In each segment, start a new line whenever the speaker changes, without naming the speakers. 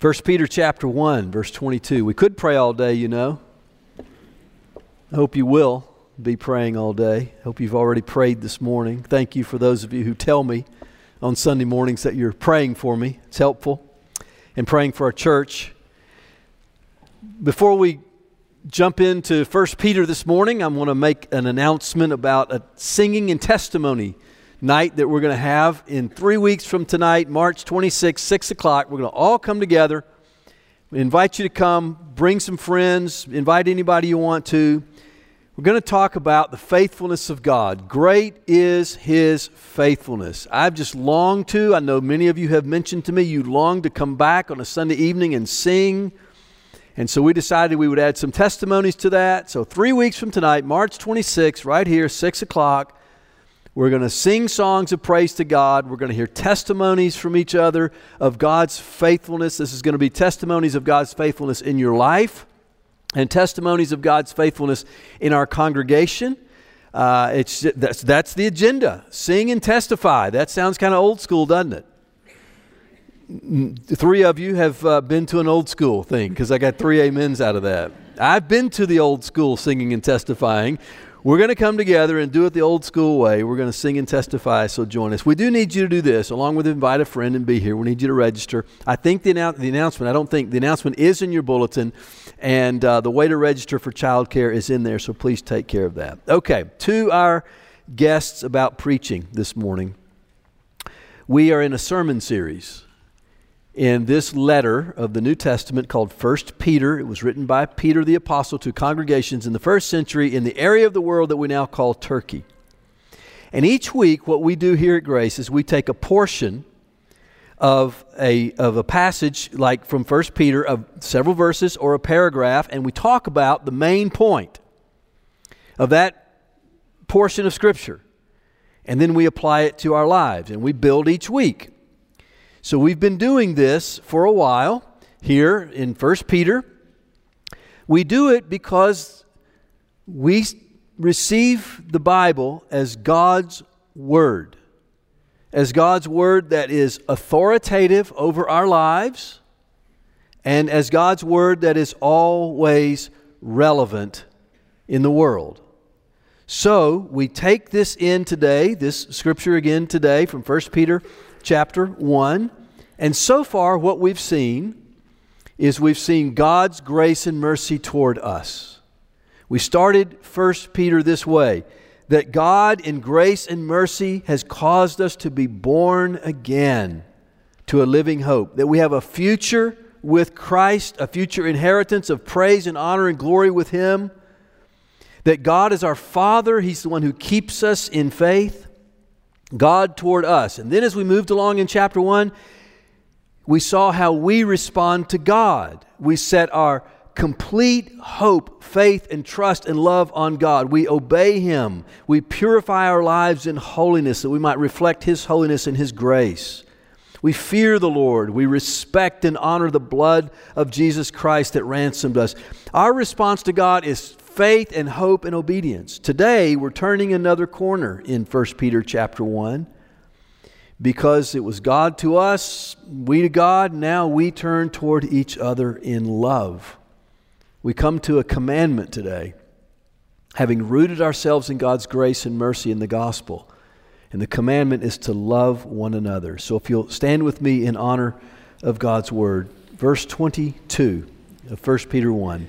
1 Peter chapter 1, verse 22. We could pray all day, you know. I hope you will be praying all day. I Hope you've already prayed this morning. Thank you for those of you who tell me on Sunday mornings that you're praying for me. It's helpful. And praying for our church. Before we jump into 1 Peter this morning, I want to make an announcement about a singing and testimony night that we're going to have in three weeks from tonight, March 26, 6 o'clock. We're going to all come together. We invite you to come, bring some friends, invite anybody you want to. We're going to talk about the faithfulness of God. Great is His faithfulness. I've just longed to, I know many of you have mentioned to me, you long to come back on a Sunday evening and sing. And so we decided we would add some testimonies to that. So, three weeks from tonight, March 26, right here, 6 o'clock, we're going to sing songs of praise to God. We're going to hear testimonies from each other of God's faithfulness. This is going to be testimonies of God's faithfulness in your life and testimonies of God's faithfulness in our congregation. Uh, it's, that's, that's the agenda. Sing and testify. That sounds kind of old school, doesn't it? Three of you have uh, been to an old school thing because I got three amens out of that. I've been to the old school singing and testifying we're going to come together and do it the old school way. We're going to sing and testify, so join us. We do need you to do this, along with invite a friend and be here. We need you to register. I think the, annou- the announcement, I don't think, the announcement is in your bulletin, and uh, the way to register for childcare is in there, so please take care of that. Okay, to our guests about preaching this morning. We are in a sermon series in this letter of the New Testament called First Peter. It was written by Peter the apostle to congregations in the first century in the area of the world that we now call Turkey. And each week what we do here at Grace is we take a portion of a of a passage like from First Peter of several verses or a paragraph and we talk about the main point of that portion of scripture. And then we apply it to our lives and we build each week. So we've been doing this for a while here in 1 Peter. We do it because we receive the Bible as God's Word, as God's Word that is authoritative over our lives, and as God's Word that is always relevant in the world. So we take this in today, this scripture again today from 1 Peter chapter 1. And so far, what we've seen is we've seen God's grace and mercy toward us. We started 1 Peter this way that God, in grace and mercy, has caused us to be born again to a living hope, that we have a future with Christ, a future inheritance of praise and honor and glory with Him, that God is our Father, He's the one who keeps us in faith. God toward us. And then as we moved along in chapter 1, we saw how we respond to God. We set our complete hope, faith, and trust and love on God. We obey Him. We purify our lives in holiness that we might reflect His holiness and His grace. We fear the Lord. We respect and honor the blood of Jesus Christ that ransomed us. Our response to God is faith and hope and obedience. Today, we're turning another corner in 1 Peter chapter 1 because it was God to us, we to God, now we turn toward each other in love. We come to a commandment today, having rooted ourselves in God's grace and mercy in the gospel. And the commandment is to love one another. So if you'll stand with me in honor of God's word, verse 22 of 1 Peter 1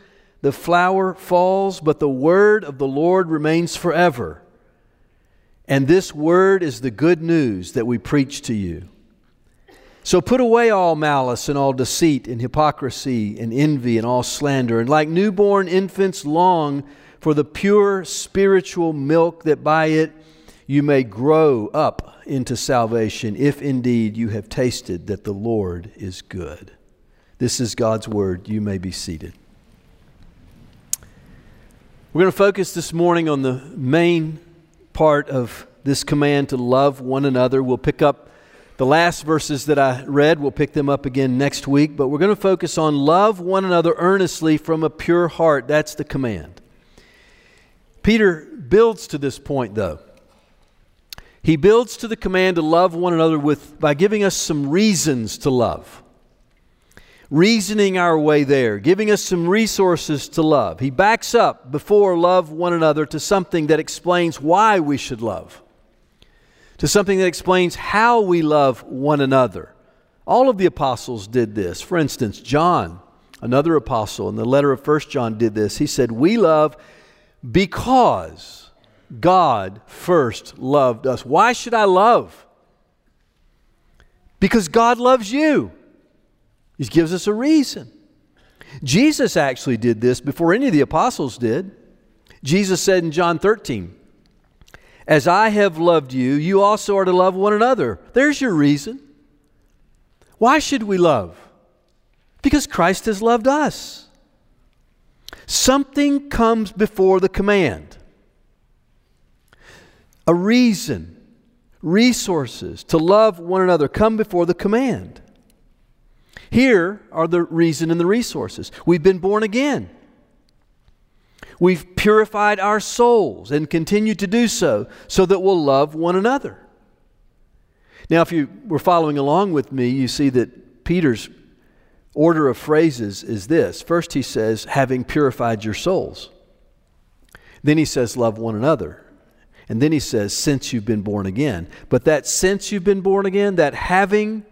the flower falls, but the word of the Lord remains forever. And this word is the good news that we preach to you. So put away all malice and all deceit and hypocrisy and envy and all slander, and like newborn infants, long for the pure spiritual milk that by it you may grow up into salvation, if indeed you have tasted that the Lord is good. This is God's word. You may be seated. We're going to focus this morning on the main part of this command to love one another. We'll pick up the last verses that I read, we'll pick them up again next week, but we're going to focus on love one another earnestly from a pure heart. That's the command. Peter builds to this point, though. He builds to the command to love one another with, by giving us some reasons to love, reasoning our way there, giving us some resources to love. He backs up before love one another to something that explains why we should love, to something that explains how we love one another. All of the apostles did this. For instance, John, another apostle, in the letter of First John, did this. He said, We love because God first loved us. Why should I love? Because God loves you. He gives us a reason. Jesus actually did this before any of the apostles did. Jesus said in John 13, As I have loved you, you also are to love one another. There's your reason. Why should we love? Because Christ has loved us. Something comes before the command a reason, resources to love one another come before the command. Here are the reason and the resources. We've been born again. We've purified our souls and continue to do so, so that we'll love one another. Now, if you were following along with me, you see that Peter's order of phrases is this. First, he says, having purified your souls. Then he says, love one another. And then he says, since you've been born again. But that since you've been born again, that having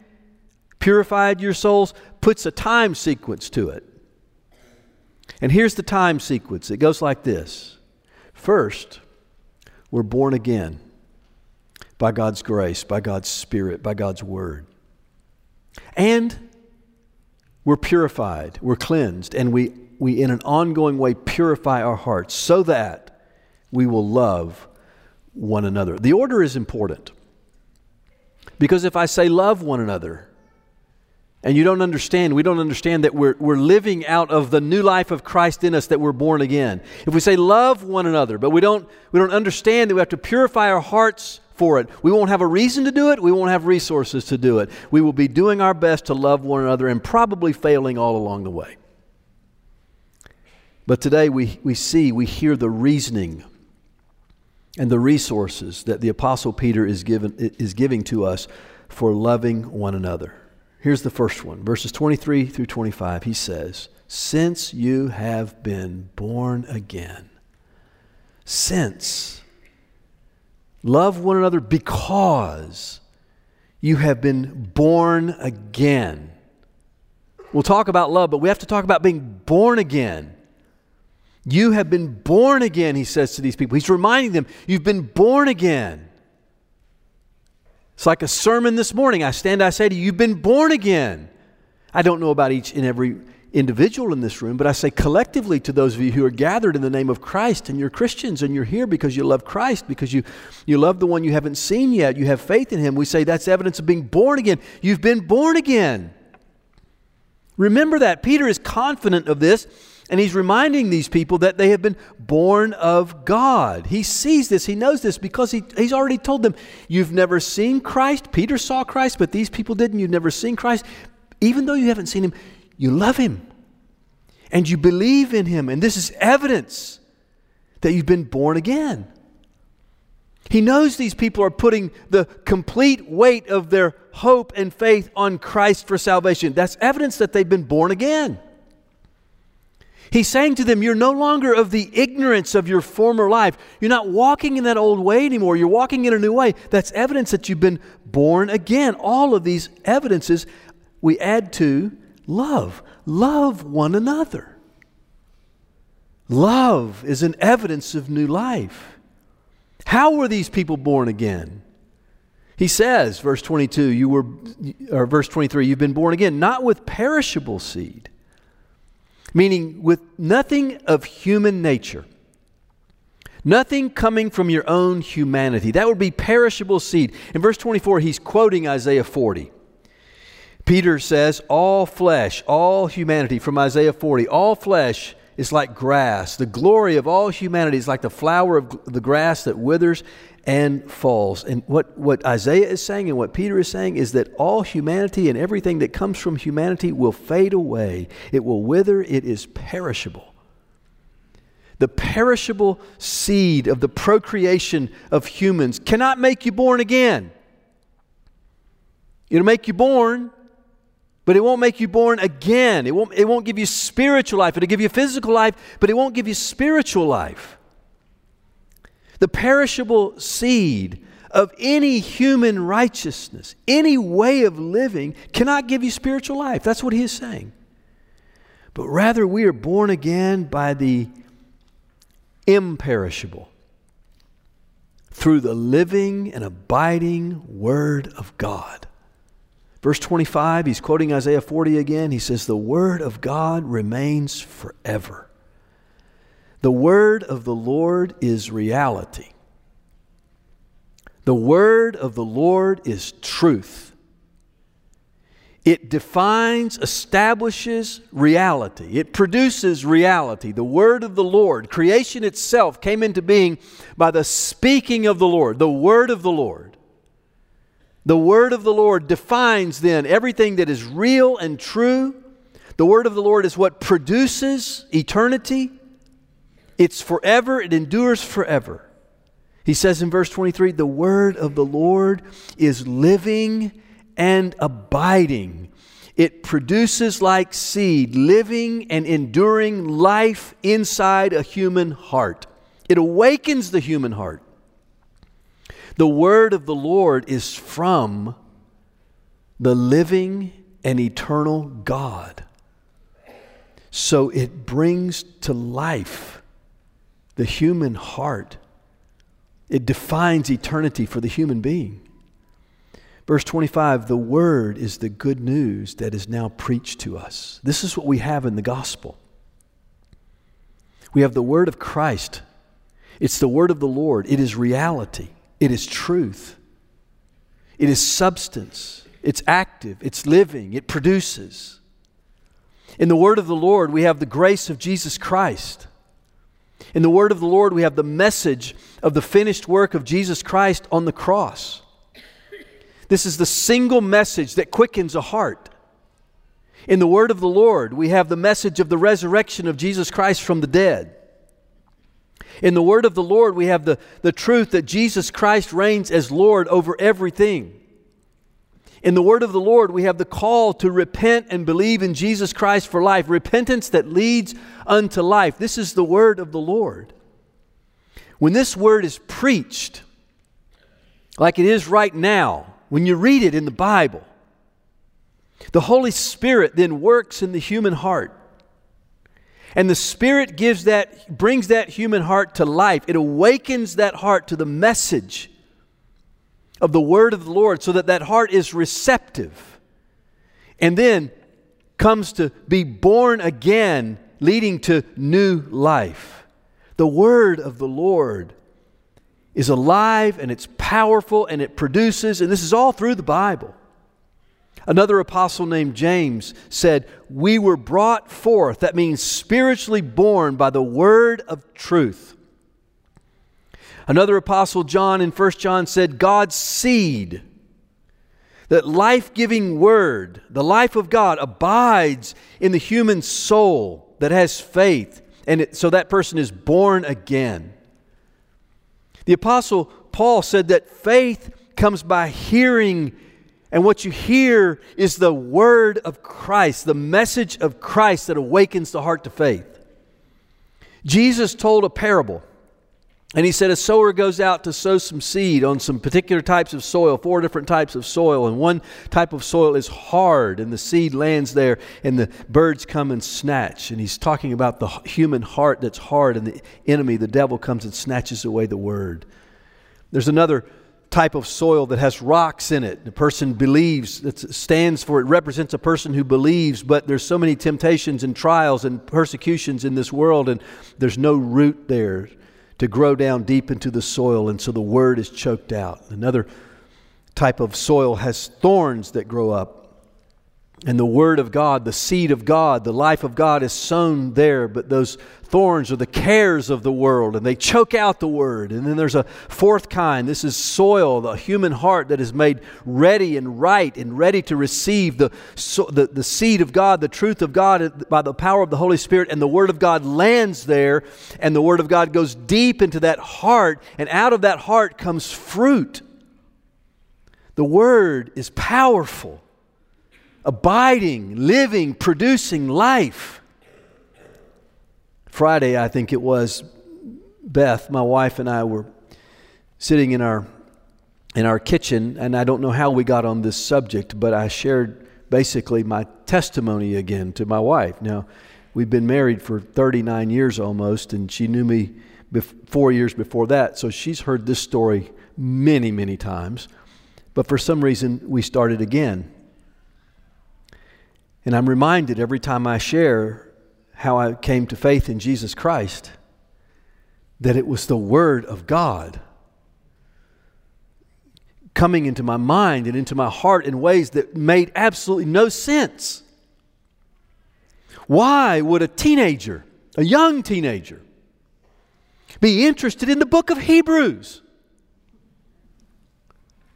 purified your souls, puts a time sequence to it. And here's the time sequence it goes like this First, we're born again by God's grace, by God's Spirit, by God's Word. And we're purified, we're cleansed, and we, we in an ongoing way purify our hearts so that we will love one another. The order is important. Because if I say love one another, and you don't understand, we don't understand that we're, we're living out of the new life of Christ in us, that we're born again. If we say love one another, but we don't, we don't understand that we have to purify our hearts for it, we won't have a reason to do it, we won't have resources to do it. We will be doing our best to love one another and probably failing all along the way. But today we, we see, we hear the reasoning and the resources that the Apostle Peter is, given, is giving to us for loving one another. Here's the first one, verses 23 through 25. He says, Since you have been born again, since, love one another because you have been born again. We'll talk about love, but we have to talk about being born again. You have been born again, he says to these people. He's reminding them, You've been born again. It's like a sermon this morning. I stand, I say to you, You've been born again. I don't know about each and every individual in this room, but I say collectively to those of you who are gathered in the name of Christ and you're Christians and you're here because you love Christ, because you, you love the one you haven't seen yet, you have faith in him. We say that's evidence of being born again. You've been born again. Remember that. Peter is confident of this and he's reminding these people that they have been born of God. He sees this, he knows this because he, he's already told them, You've never seen Christ. Peter saw Christ, but these people didn't. You've never seen Christ. Even though you haven't seen him, you love him and you believe in him. And this is evidence that you've been born again. He knows these people are putting the complete weight of their hope and faith on Christ for salvation. That's evidence that they've been born again. He's saying to them, You're no longer of the ignorance of your former life. You're not walking in that old way anymore. You're walking in a new way. That's evidence that you've been born again. All of these evidences we add to love. Love one another. Love is an evidence of new life. How were these people born again? He says, verse 22, you were, or verse 23, you've been born again, not with perishable seed meaning with nothing of human nature. Nothing coming from your own humanity. That would be perishable seed. In verse 24, he's quoting Isaiah 40. Peter says, All flesh, all humanity, from Isaiah 40, all flesh is like grass. The glory of all humanity is like the flower of the grass that withers and falls. And what, what Isaiah is saying and what Peter is saying is that all humanity and everything that comes from humanity will fade away, it will wither, it is perishable. The perishable seed of the procreation of humans cannot make you born again. It'll make you born, but it won't make you born again. It won't, it won't give you spiritual life. It'll give you physical life, but it won't give you spiritual life. The perishable seed of any human righteousness, any way of living, cannot give you spiritual life. That's what he is saying. But rather, we are born again by the imperishable through the living and abiding Word of God. Verse 25, he's quoting Isaiah 40 again. He says, The word of God remains forever. The word of the Lord is reality. The word of the Lord is truth. It defines, establishes reality. It produces reality. The word of the Lord, creation itself came into being by the speaking of the Lord, the word of the Lord. The word of the Lord defines then everything that is real and true. The word of the Lord is what produces eternity. It's forever, it endures forever. He says in verse 23 the word of the Lord is living and abiding. It produces like seed, living and enduring life inside a human heart. It awakens the human heart. The word of the Lord is from the living and eternal God. So it brings to life the human heart. It defines eternity for the human being. Verse 25 the word is the good news that is now preached to us. This is what we have in the gospel. We have the word of Christ, it's the word of the Lord, it is reality. It is truth. It is substance. It's active. It's living. It produces. In the word of the Lord, we have the grace of Jesus Christ. In the word of the Lord, we have the message of the finished work of Jesus Christ on the cross. This is the single message that quickens a heart. In the word of the Lord, we have the message of the resurrection of Jesus Christ from the dead. In the word of the Lord, we have the, the truth that Jesus Christ reigns as Lord over everything. In the word of the Lord, we have the call to repent and believe in Jesus Christ for life, repentance that leads unto life. This is the word of the Lord. When this word is preached, like it is right now, when you read it in the Bible, the Holy Spirit then works in the human heart. And the Spirit gives that, brings that human heart to life. It awakens that heart to the message of the word of the Lord so that that heart is receptive. And then comes to be born again, leading to new life. The word of the Lord is alive and it's powerful and it produces, and this is all through the Bible. Another apostle named James said, We were brought forth, that means spiritually born by the word of truth. Another apostle, John, in 1 John said, God's seed, that life giving word, the life of God, abides in the human soul that has faith, and it, so that person is born again. The apostle Paul said that faith comes by hearing and what you hear is the word of Christ, the message of Christ that awakens the heart to faith. Jesus told a parable, and he said, A sower goes out to sow some seed on some particular types of soil, four different types of soil, and one type of soil is hard, and the seed lands there, and the birds come and snatch. And he's talking about the human heart that's hard, and the enemy, the devil, comes and snatches away the word. There's another type of soil that has rocks in it. The person believes, it stands for, it represents a person who believes, but there's so many temptations and trials and persecutions in this world, and there's no root there to grow down deep into the soil, and so the word is choked out. Another type of soil has thorns that grow up. And the Word of God, the seed of God, the life of God is sown there, but those thorns are the cares of the world, and they choke out the Word. And then there's a fourth kind. This is soil, the human heart that is made ready and right and ready to receive the, so, the, the seed of God, the truth of God by the power of the Holy Spirit. And the Word of God lands there, and the Word of God goes deep into that heart, and out of that heart comes fruit. The Word is powerful abiding, living, producing life. Friday, I think it was, Beth, my wife, and I were sitting in our in our kitchen, and I don't know how we got on this subject, but I shared basically my testimony again to my wife. Now, we've been married for 39 years almost, and she knew me bef- four years before that, so she's heard this story many, many times. But for some reason, we started again. And I'm reminded every time I share how I came to faith in Jesus Christ that it was the Word of God coming into my mind and into my heart in ways that made absolutely no sense. Why would a teenager, a young teenager, be interested in the book of Hebrews?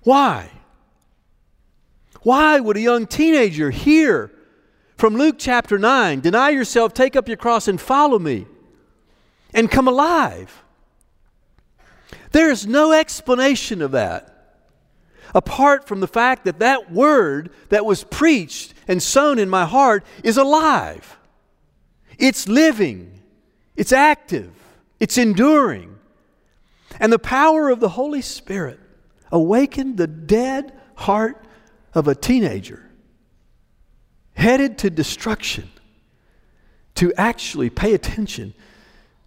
Why? Why would a young teenager hear from Luke chapter 9 Deny yourself, take up your cross, and follow me, and come alive. There is no explanation of that apart from the fact that that word that was preached and sown in my heart is alive. It's living, it's active, it's enduring. And the power of the Holy Spirit awakened the dead heart of a teenager headed to destruction to actually pay attention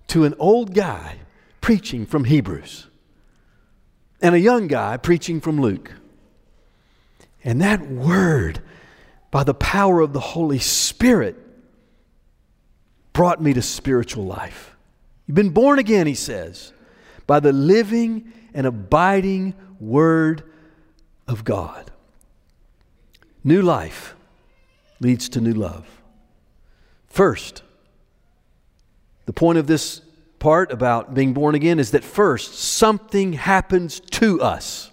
to an old guy preaching from Hebrews and a young guy preaching from Luke. And that word, by the power of the Holy Spirit, brought me to spiritual life. You've been born again, he says, by the living and abiding Word of God. New life leads to new love. First, the point of this part about being born again is that first, something happens to us.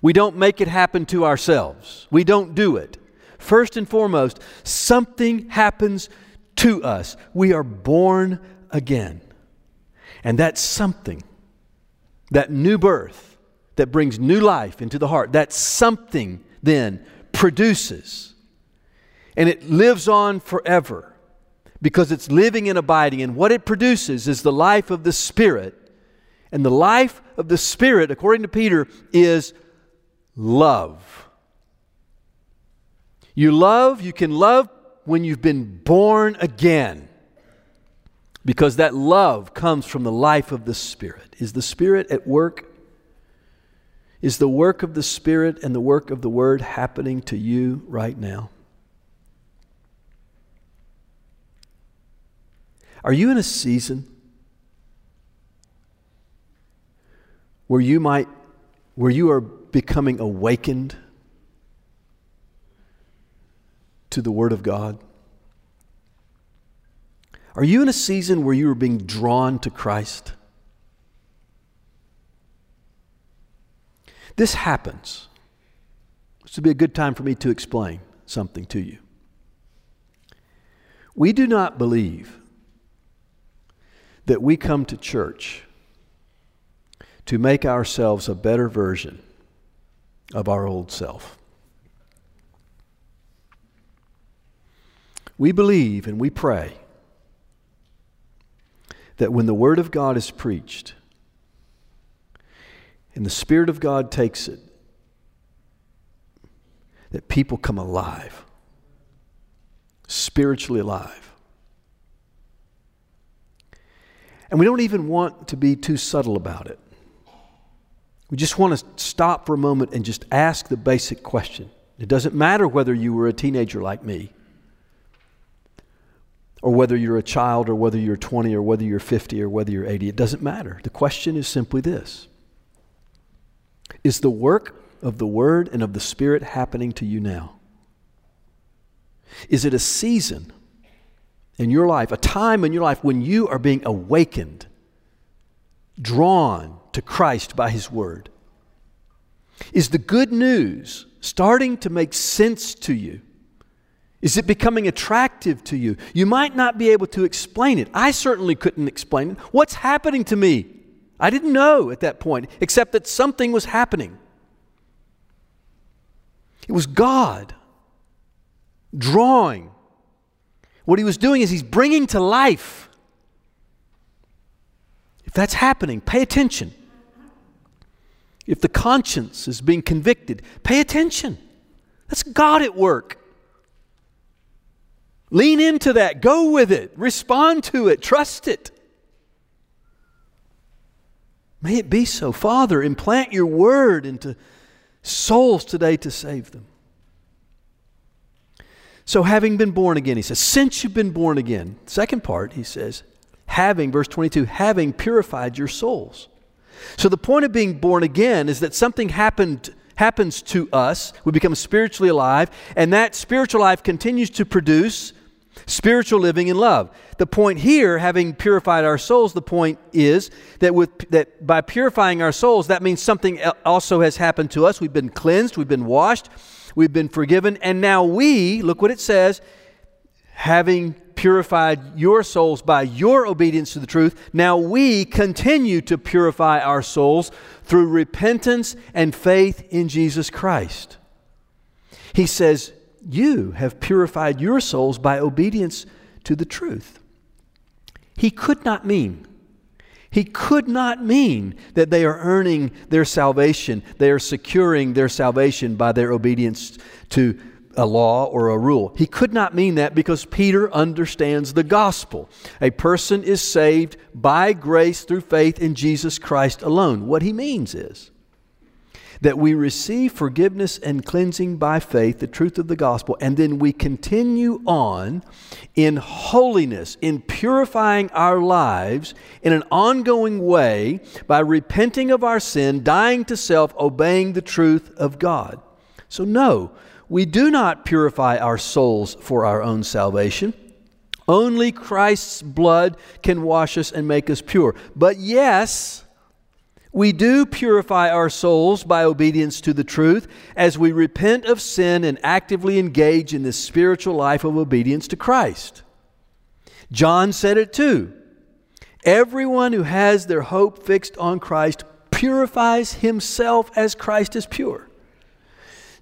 We don't make it happen to ourselves, we don't do it. First and foremost, something happens to us. We are born again. And that something, that new birth that brings new life into the heart, that something then produces. And it lives on forever because it's living and abiding. And what it produces is the life of the Spirit. And the life of the Spirit, according to Peter, is love. You love, you can love when you've been born again. Because that love comes from the life of the Spirit. Is the Spirit at work is the work of the Spirit and the work of the Word happening to you right now? Are you in a season where you might where you are becoming awakened to the word of God? Are you in a season where you are being drawn to Christ? This happens. This would be a good time for me to explain something to you. We do not believe that we come to church to make ourselves a better version of our old self. We believe and we pray that when the Word of God is preached, and the Spirit of God takes it, that people come alive, spiritually alive. And we don't even want to be too subtle about it. We just want to stop for a moment and just ask the basic question. It doesn't matter whether you were a teenager like me, or whether you're a child, or whether you're 20, or whether you're 50, or whether you're 80. It doesn't matter. The question is simply this is the work of the Word and of the Spirit happening to you now? Is it a season in your life, a time in your life when you are being awakened, drawn to Christ by His Word? Is the good news starting to make sense to you? Is it becoming attractive to you? You might not be able to explain it. I certainly couldn't explain it. What's happening to me? I didn't know at that point, except that something was happening. It was God drawing. What he was doing is he's bringing to life. If that's happening, pay attention. If the conscience is being convicted, pay attention. That's God at work. Lean into that. Go with it. Respond to it. Trust it. May it be so. Father, implant your word into souls today to save them. So, having been born again, he says, since you've been born again, second part, he says, having, verse 22, having purified your souls. So, the point of being born again is that something happened happens to us. We become spiritually alive, and that spiritual life continues to produce spiritual living in love. The point here, having purified our souls, the point is that with that by purifying our souls, that means something also has happened to us. We've been cleansed, we've been washed, we've been forgiven, and now we, look what it says, having purified your souls by your obedience to the truth, now we continue to purify our souls through repentance and faith in Jesus Christ. He says, you have purified your souls by obedience to the truth. He could not mean, he could not mean that they are earning their salvation, they are securing their salvation by their obedience to a law or a rule. He could not mean that because Peter understands the gospel. A person is saved by grace through faith in Jesus Christ alone. What he means is, that we receive forgiveness and cleansing by faith, the truth of the gospel, and then we continue on in holiness, in purifying our lives in an ongoing way by repenting of our sin, dying to self, obeying the truth of God. So, no, we do not purify our souls for our own salvation. Only Christ's blood can wash us and make us pure. But yes, we do purify our souls by obedience to the truth as we repent of sin and actively engage in this spiritual life of obedience to Christ. John said it too. Everyone who has their hope fixed on Christ purifies himself as Christ is pure.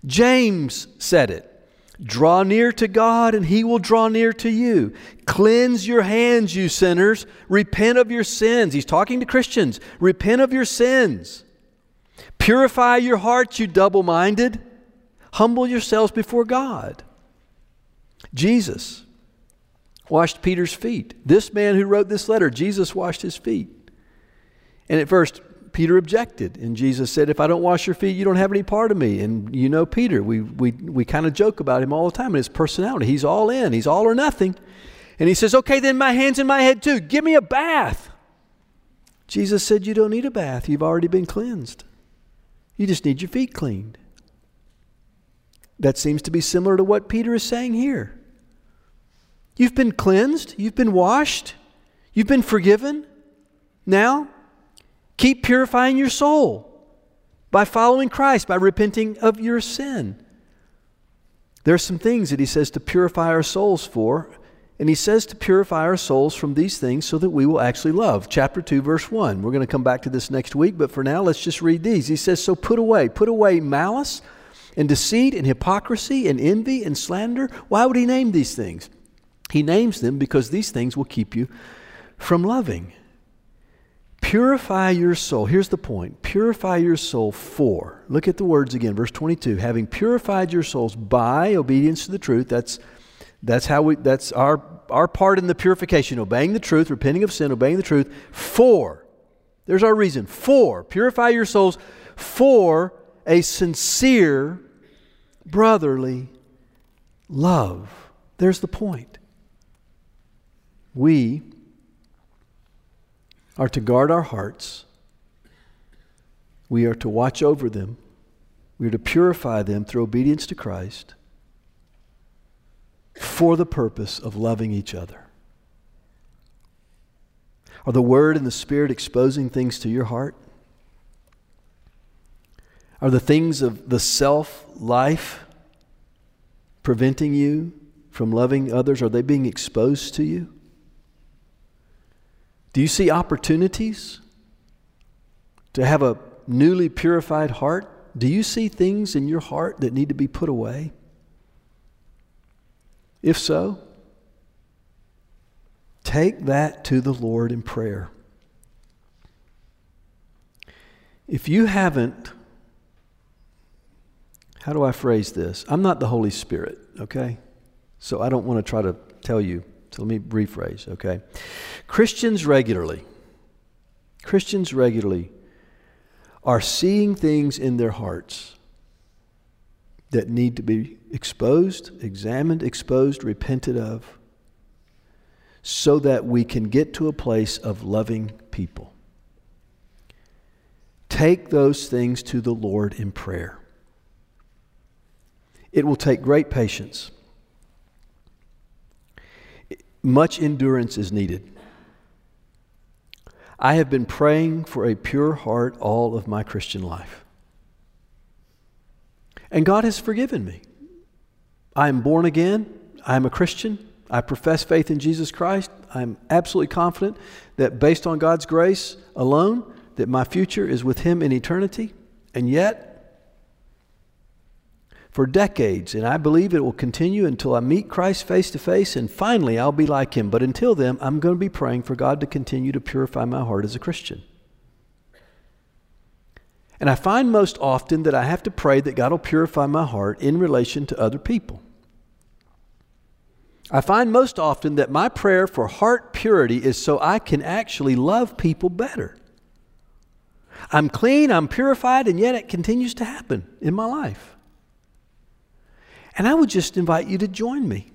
James said it. Draw near to God, and He will draw near to you. Cleanse your hands, you sinners. Repent of your sins. He's talking to Christians. Repent of your sins. Purify your hearts, you double minded. Humble yourselves before God. Jesus washed Peter's feet. This man who wrote this letter, Jesus washed his feet. And at first, Peter objected, and Jesus said, If I don't wash your feet, you don't have any part of me. And you know Peter. We, we, we kind of joke about him all the time and his personality. He's all in, he's all or nothing. And he says, Okay, then my hands and my head too. Give me a bath. Jesus said, You don't need a bath. You've already been cleansed. You just need your feet cleaned. That seems to be similar to what Peter is saying here. You've been cleansed, you've been washed, you've been forgiven. Now, Keep purifying your soul by following Christ, by repenting of your sin. There are some things that he says to purify our souls for, and he says to purify our souls from these things so that we will actually love. Chapter 2, verse 1. We're going to come back to this next week, but for now, let's just read these. He says, So put away, put away malice and deceit and hypocrisy and envy and slander. Why would he name these things? He names them because these things will keep you from loving. Purify your soul. Here's the point purify your soul for. Look at the words again, verse 22. Having purified your souls by obedience to the truth, that's, that's how we, that's our, our part in the purification, obeying the truth, repenting of sin, obeying the truth, for. There's our reason. For. Purify your souls for a sincere brotherly love. There's the point. We are to guard our hearts. We are to watch over them. We are to purify them through obedience to Christ. for the purpose of loving each other? Are the Word and the Spirit exposing things to your heart? Are the things of the self life preventing you from loving others? Are they being exposed to you? Do you see opportunities to have a newly purified heart? Do you see things in your heart that need to be put away? If so, take that to the Lord in prayer. If you haven't, how do I phrase this? I'm not the Holy Spirit, okay? So I don't want to try to tell you. So let me rephrase, okay? Christians regularly, Christians regularly are seeing things in their hearts that need to be exposed, examined, exposed, repented of, so that we can get to a place of loving people. Take those things to the Lord in prayer. It will take great patience. Much endurance is needed. I have been praying for a pure heart all of my Christian life. And God has forgiven me. I am born again. I am a Christian. I profess faith in Jesus Christ. I'm absolutely confident that based on God's grace alone, that my future is with Him in eternity. And yet, for decades, and I believe it will continue until I meet Christ face to face, and finally I'll be like Him. But until then, I'm going to be praying for God to continue to purify my heart as a Christian. And I find most often that I have to pray that God will purify my heart in relation to other people. I find most often that my prayer for heart purity is so I can actually love people better. I'm clean, I'm purified, and yet it continues to happen in my life. And I would just invite you to join me.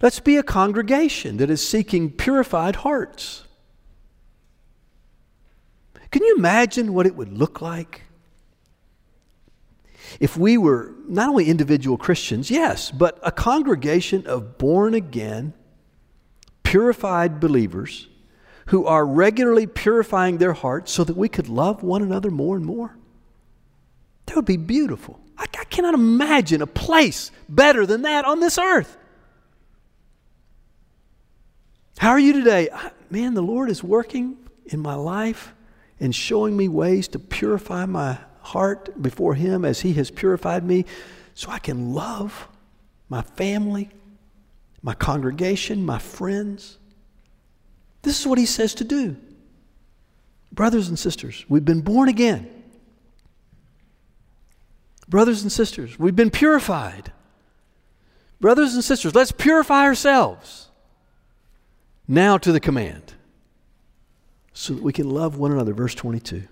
Let's be a congregation that is seeking purified hearts. Can you imagine what it would look like if we were not only individual Christians, yes, but a congregation of born again, purified believers who are regularly purifying their hearts so that we could love one another more and more? That would be beautiful. I, I cannot imagine a place better than that on this earth. How are you today? I, man, the Lord is working in my life and showing me ways to purify my heart before Him as He has purified me so I can love my family, my congregation, my friends. This is what He says to do. Brothers and sisters, we've been born again. Brothers and sisters, we've been purified. Brothers and sisters, let's purify ourselves. Now to the command so that we can love one another. Verse 22.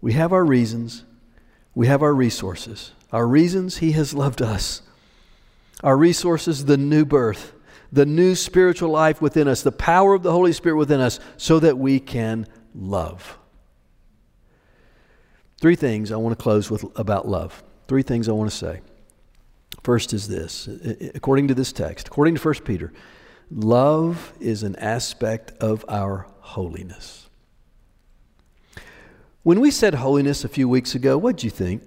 We have our reasons, we have our resources. Our reasons, He has loved us. Our resources, the new birth, the new spiritual life within us, the power of the Holy Spirit within us, so that we can love. Three things I want to close with about love. Three things I want to say. First is this according to this text, according to 1 Peter, love is an aspect of our holiness. When we said holiness a few weeks ago, what did you think?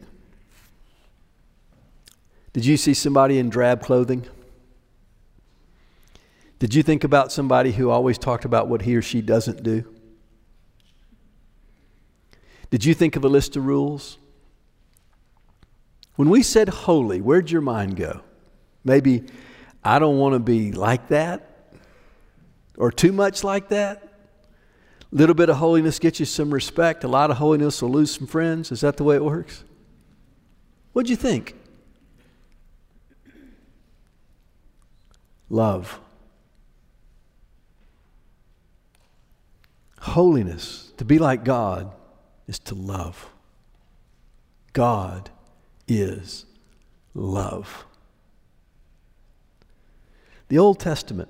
Did you see somebody in drab clothing? Did you think about somebody who always talked about what he or she doesn't do? Did you think of a list of rules? When we said holy, where'd your mind go? Maybe, I don't want to be like that or too much like that. A little bit of holiness gets you some respect. A lot of holiness will lose some friends. Is that the way it works? What'd you think? Love. Holiness, to be like God, is to love. God is love. The Old Testament,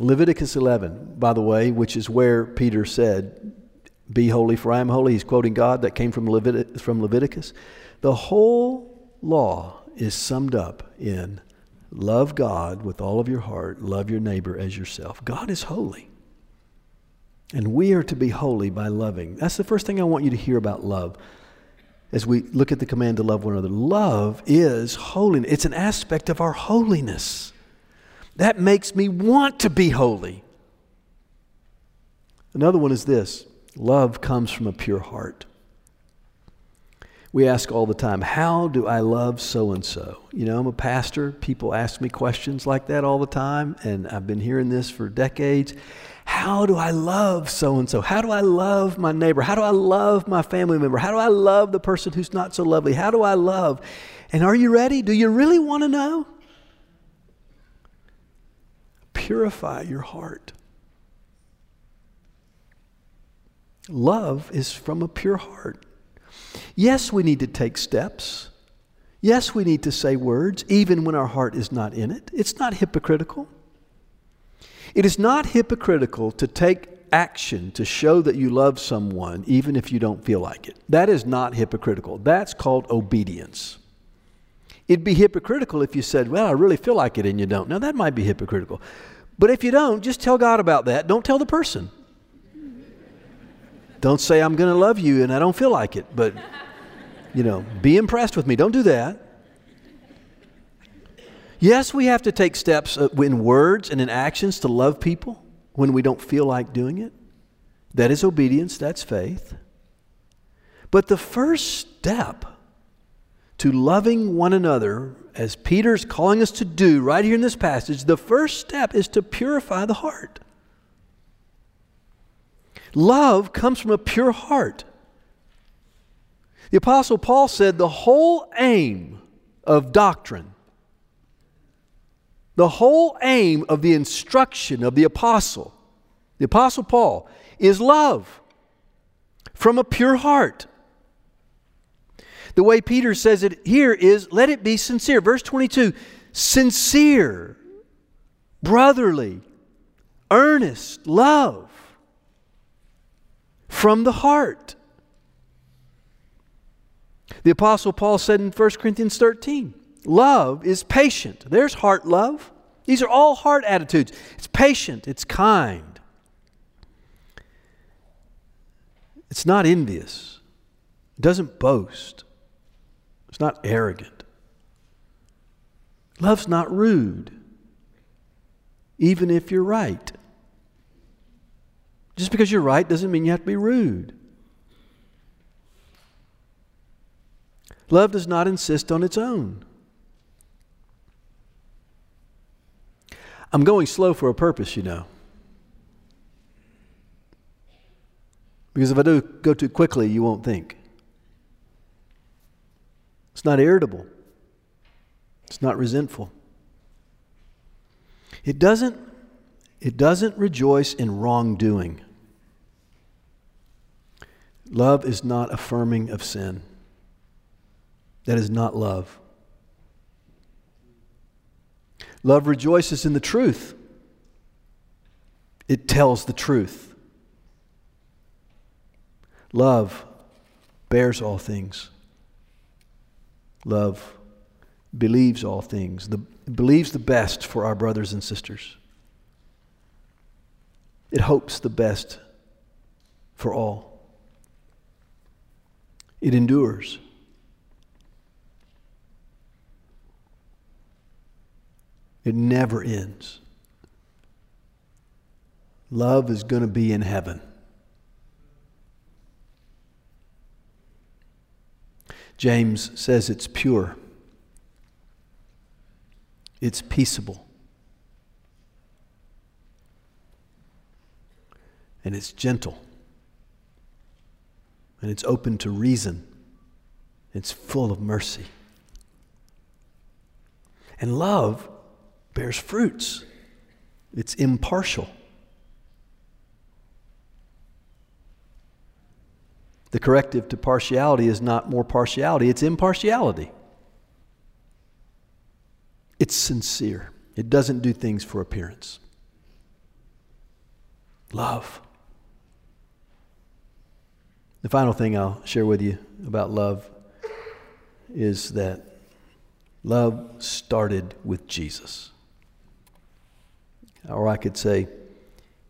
Leviticus 11, by the way, which is where Peter said, Be holy, for I am holy. He's quoting God. That came from, Levit- from Leviticus. The whole law is summed up in love God with all of your heart, love your neighbor as yourself. God is holy. And we are to be holy by loving. That's the first thing I want you to hear about love as we look at the command to love one another. Love is holiness, it's an aspect of our holiness. That makes me want to be holy. Another one is this love comes from a pure heart. We ask all the time, How do I love so and so? You know, I'm a pastor. People ask me questions like that all the time, and I've been hearing this for decades. How do I love so and so? How do I love my neighbor? How do I love my family member? How do I love the person who's not so lovely? How do I love? And are you ready? Do you really want to know? Purify your heart. Love is from a pure heart. Yes, we need to take steps. Yes, we need to say words, even when our heart is not in it. It's not hypocritical. It is not hypocritical to take action to show that you love someone, even if you don't feel like it. That is not hypocritical. That's called obedience. It'd be hypocritical if you said, Well, I really feel like it, and you don't. Now, that might be hypocritical. But if you don't, just tell God about that. Don't tell the person. Don't say, I'm going to love you and I don't feel like it, but, you know, be impressed with me. Don't do that. Yes, we have to take steps uh, in words and in actions to love people when we don't feel like doing it. That is obedience, that's faith. But the first step to loving one another, as Peter's calling us to do right here in this passage, the first step is to purify the heart. Love comes from a pure heart. The Apostle Paul said the whole aim of doctrine, the whole aim of the instruction of the Apostle, the Apostle Paul, is love from a pure heart. The way Peter says it here is let it be sincere. Verse 22 sincere, brotherly, earnest love from the heart. The Apostle Paul said in 1 Corinthians 13, love is patient. There's heart love. These are all heart attitudes. It's patient, it's kind. It's not envious. It doesn't boast. It's not arrogant. Love's not rude, even if you're right. Just because you're right doesn't mean you have to be rude. Love does not insist on its own. I'm going slow for a purpose, you know. Because if I do go too quickly, you won't think. It's not irritable. It's not resentful. It doesn't it doesn't rejoice in wrongdoing. Love is not affirming of sin. That is not love. Love rejoices in the truth. It tells the truth. Love bears all things. Love believes all things, the, believes the best for our brothers and sisters. It hopes the best for all. It endures. It never ends. Love is going to be in heaven. James says it's pure, it's peaceable, and it's gentle, and it's open to reason, it's full of mercy. And love bears fruits, it's impartial. The corrective to partiality is not more partiality, it's impartiality. It's sincere, it doesn't do things for appearance. Love. The final thing I'll share with you about love is that Love started with Jesus. Or I could say,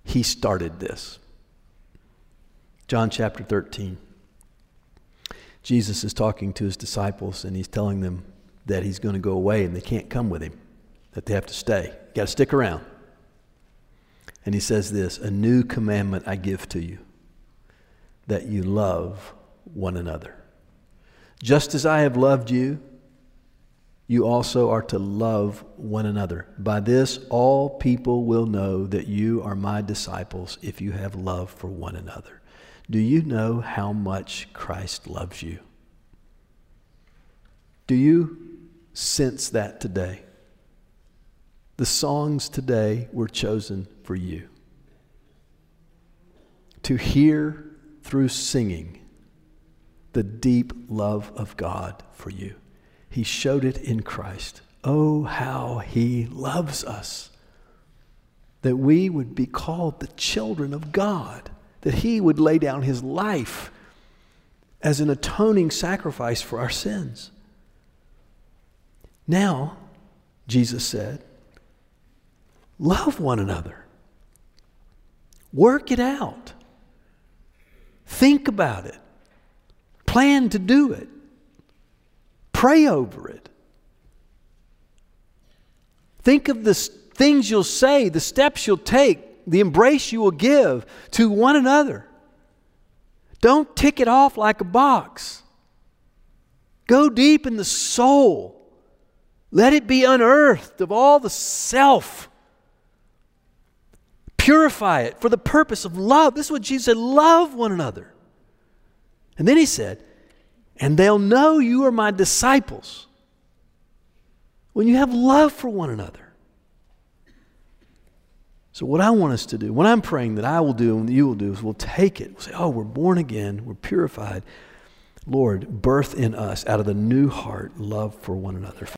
He started this. John chapter 13. Jesus is talking to his disciples and he's telling them that he's going to go away and they can't come with him, that they have to stay. Got to stick around. And he says this A new commandment I give to you, that you love one another. Just as I have loved you, you also are to love one another. By this, all people will know that you are my disciples if you have love for one another. Do you know how much Christ loves you? Do you sense that today? The songs today were chosen for you. To hear through singing the deep love of God for you. He showed it in Christ. Oh, how He loves us. That we would be called the children of God that he would lay down his life as an atoning sacrifice for our sins. Now, Jesus said, love one another. Work it out. Think about it. Plan to do it. Pray over it. Think of the things you'll say, the steps you'll take the embrace you will give to one another. Don't tick it off like a box. Go deep in the soul. Let it be unearthed of all the self. Purify it for the purpose of love. This is what Jesus said love one another. And then he said, and they'll know you are my disciples when you have love for one another. So, what I want us to do, what I'm praying that I will do and you will do, is we'll take it. We'll say, Oh, we're born again, we're purified. Lord, birth in us out of the new heart love for one another.